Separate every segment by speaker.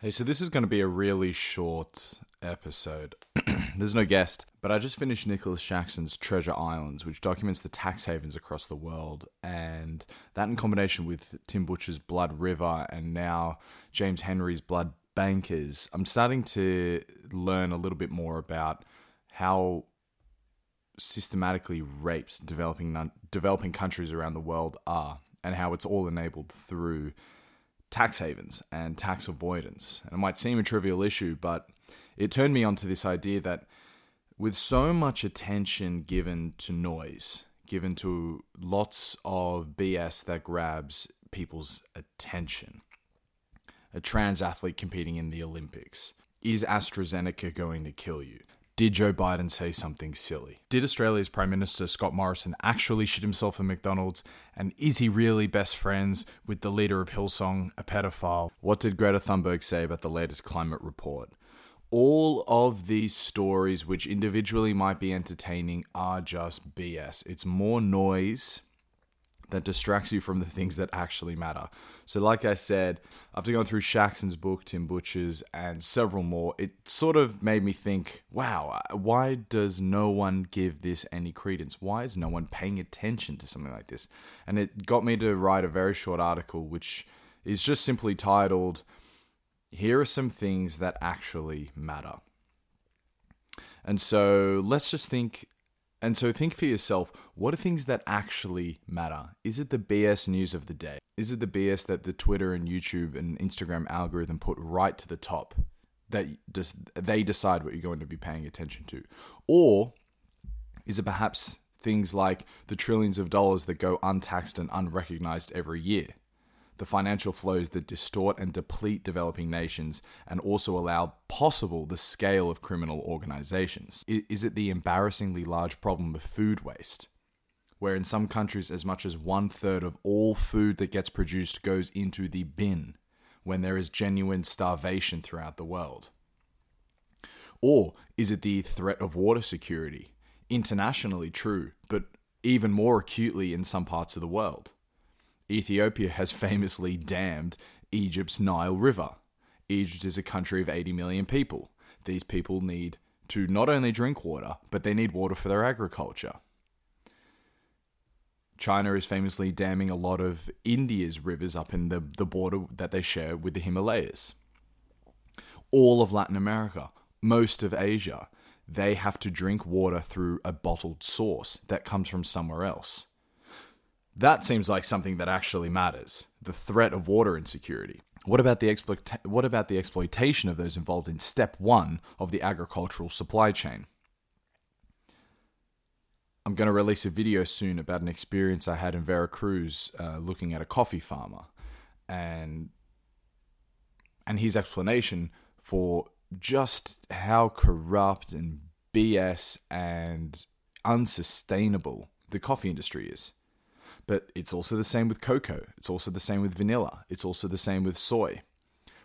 Speaker 1: Hey, so this is going to be a really short episode. There's no guest, but I just finished Nicholas Shaxson's Treasure Islands, which documents the tax havens across the world. And that, in combination with Tim Butcher's Blood River and now James Henry's Blood Bankers, I'm starting to learn a little bit more about how systematically rapes developing developing countries around the world are, and how it's all enabled through tax havens and tax avoidance. And it might seem a trivial issue, but it turned me onto this idea that with so much attention given to noise, given to lots of BS that grabs people's attention, a trans athlete competing in the Olympics, is AstraZeneca going to kill you? Did Joe Biden say something silly? Did Australia's Prime Minister Scott Morrison actually shit himself at McDonald's? And is he really best friends with the leader of Hillsong, a pedophile? What did Greta Thunberg say about the latest climate report? All of these stories, which individually might be entertaining, are just BS. It's more noise that distracts you from the things that actually matter. So, like I said, after going through Shaxson's book, Tim Butcher's, and several more, it sort of made me think, wow, why does no one give this any credence? Why is no one paying attention to something like this? And it got me to write a very short article, which is just simply titled, Here are some things that actually matter. And so let's just think and so think for yourself what are things that actually matter? Is it the BS news of the day? Is it the BS that the Twitter and YouTube and Instagram algorithm put right to the top that just they decide what you're going to be paying attention to? Or is it perhaps things like the trillions of dollars that go untaxed and unrecognized every year? The financial flows that distort and deplete developing nations and also allow possible the scale of criminal organizations? Is it the embarrassingly large problem of food waste? Where in some countries, as much as one third of all food that gets produced goes into the bin when there is genuine starvation throughout the world? Or is it the threat of water security? Internationally true, but even more acutely in some parts of the world. Ethiopia has famously dammed Egypt's Nile River. Egypt is a country of 80 million people. These people need to not only drink water, but they need water for their agriculture. China is famously damming a lot of India's rivers up in the, the border that they share with the Himalayas. All of Latin America, most of Asia, they have to drink water through a bottled source that comes from somewhere else. That seems like something that actually matters. The threat of water insecurity. What about the exploita- what about the exploitation of those involved in step 1 of the agricultural supply chain? I'm going to release a video soon about an experience I had in Veracruz uh, looking at a coffee farmer and and his explanation for just how corrupt and BS and unsustainable the coffee industry is. But it's also the same with cocoa. It's also the same with vanilla. It's also the same with soy.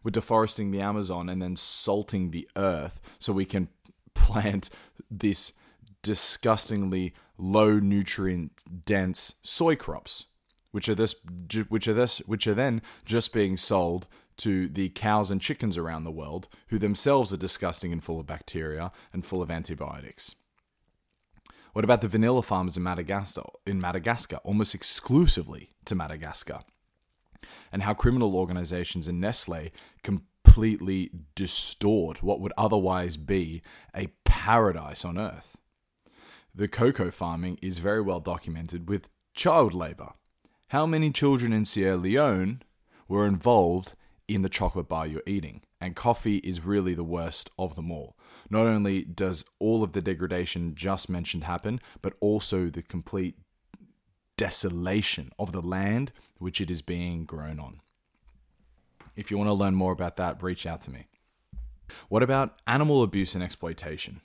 Speaker 1: We're deforesting the Amazon and then salting the earth so we can plant this disgustingly low nutrient dense soy crops, which are this, which are this, which are then just being sold to the cows and chickens around the world, who themselves are disgusting and full of bacteria and full of antibiotics. What about the vanilla farmers in Madagascar, in Madagascar, almost exclusively to Madagascar? And how criminal organizations in Nestle completely distort what would otherwise be a paradise on earth. The cocoa farming is very well documented with child labor. How many children in Sierra Leone were involved in the chocolate bar you're eating? And coffee is really the worst of them all. Not only does all of the degradation just mentioned happen, but also the complete desolation of the land which it is being grown on. If you want to learn more about that, reach out to me. What about animal abuse and exploitation?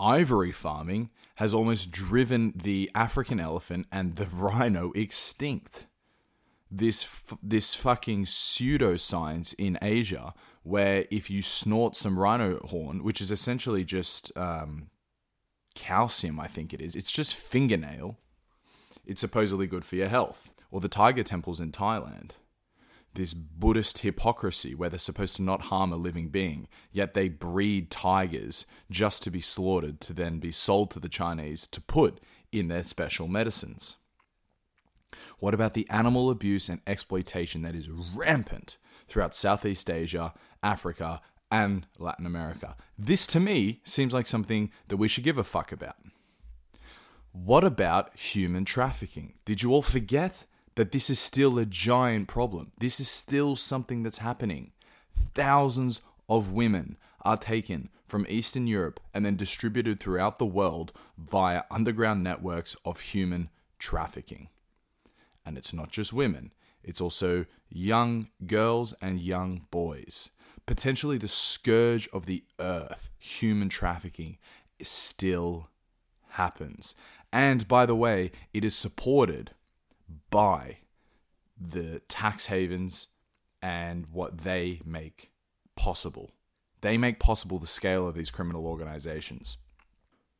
Speaker 1: Ivory farming has almost driven the African elephant and the rhino extinct this this fucking pseudoscience in Asia where if you snort some rhino horn, which is essentially just um, calcium, I think it is, it's just fingernail. It's supposedly good for your health. Or the tiger temples in Thailand. this Buddhist hypocrisy where they're supposed to not harm a living being, yet they breed tigers just to be slaughtered to then be sold to the Chinese to put in their special medicines? What about the animal abuse and exploitation that is rampant throughout Southeast Asia, Africa, and Latin America? This to me seems like something that we should give a fuck about. What about human trafficking? Did you all forget that this is still a giant problem? This is still something that's happening. Thousands of women are taken from Eastern Europe and then distributed throughout the world via underground networks of human trafficking. And it's not just women, it's also young girls and young boys. Potentially the scourge of the earth, human trafficking, still happens. And by the way, it is supported by the tax havens and what they make possible. They make possible the scale of these criminal organizations.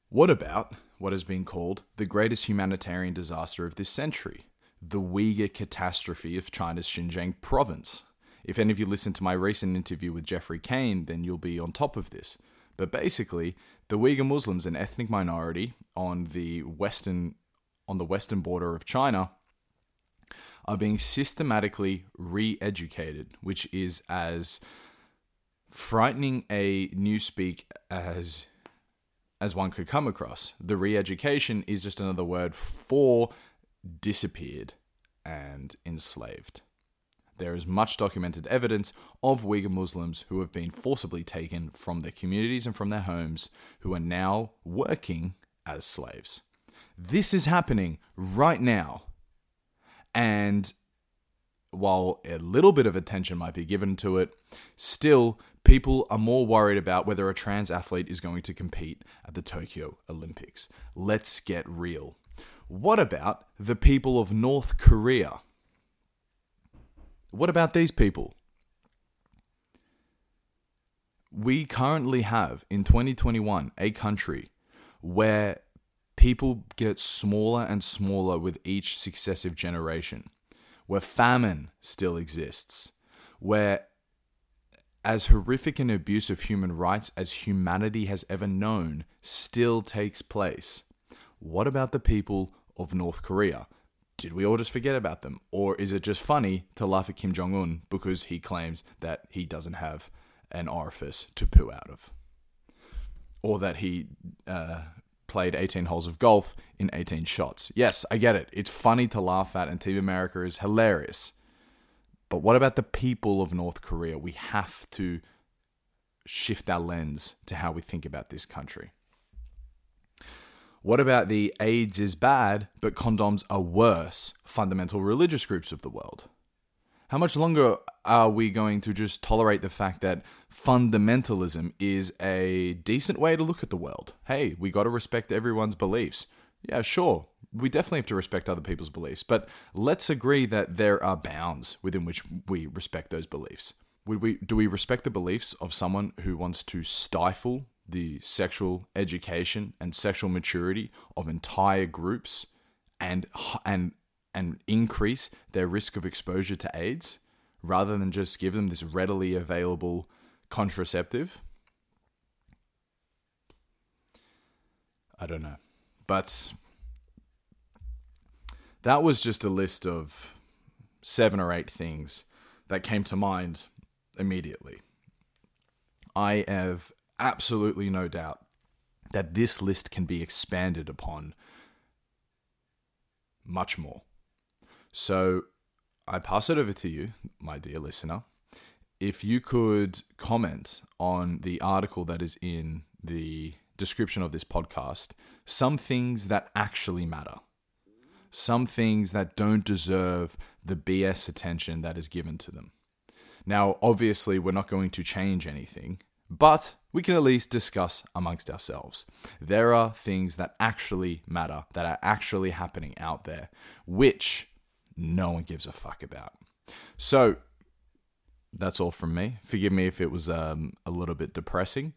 Speaker 1: What about what has been called the greatest humanitarian disaster of this century? The Uyghur catastrophe of China's Xinjiang province. If any of you listened to my recent interview with Geoffrey Cain, then you'll be on top of this. But basically, the Uyghur Muslims, an ethnic minority on the western on the western border of China, are being systematically re-educated, which is as frightening a newspeak as as one could come across. The re-education is just another word for disappeared and enslaved. There is much documented evidence of Uyghur Muslims who have been forcibly taken from their communities and from their homes who are now working as slaves. This is happening right now. And while a little bit of attention might be given to it, still people are more worried about whether a trans athlete is going to compete at the Tokyo Olympics. Let's get real. What about the people of North Korea? What about these people? We currently have in 2021 a country where people get smaller and smaller with each successive generation, where famine still exists, where as horrific an abuse of human rights as humanity has ever known still takes place. What about the people of North Korea? did we all just forget about them? Or is it just funny to laugh at Kim Jong un because he claims that he doesn't have an orifice to poo out of? Or that he uh, played 18 holes of golf in 18 shots? Yes, I get it. It's funny to laugh at, and Team America is hilarious. But what about the people of North Korea? We have to shift our lens to how we think about this country. What about the AIDS is bad, but condoms are worse fundamental religious groups of the world? How much longer are we going to just tolerate the fact that fundamentalism is a decent way to look at the world? Hey, we got to respect everyone's beliefs. Yeah, sure. We definitely have to respect other people's beliefs, but let's agree that there are bounds within which we respect those beliefs. Would we do we respect the beliefs of someone who wants to stifle the sexual education and sexual maturity of entire groups and and and increase their risk of exposure to AIDS rather than just give them this readily available contraceptive? I don't know. But that was just a list of seven or eight things that came to mind immediately. I have absolutely no doubt that this list can be expanded upon much more. So I pass it over to you, my dear listener. If you could comment on the article that is in the description of this podcast, some things that actually matter, some things that don't deserve the BS attention that is given to them. Now, obviously, we're not going to change anything, but we can at least discuss amongst ourselves. There are things that actually matter, that are actually happening out there, which no one gives a fuck about. So, that's all from me. Forgive me if it was um, a little bit depressing,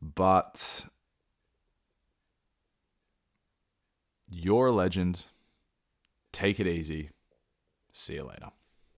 Speaker 1: but you're a legend. Take it easy. See you later.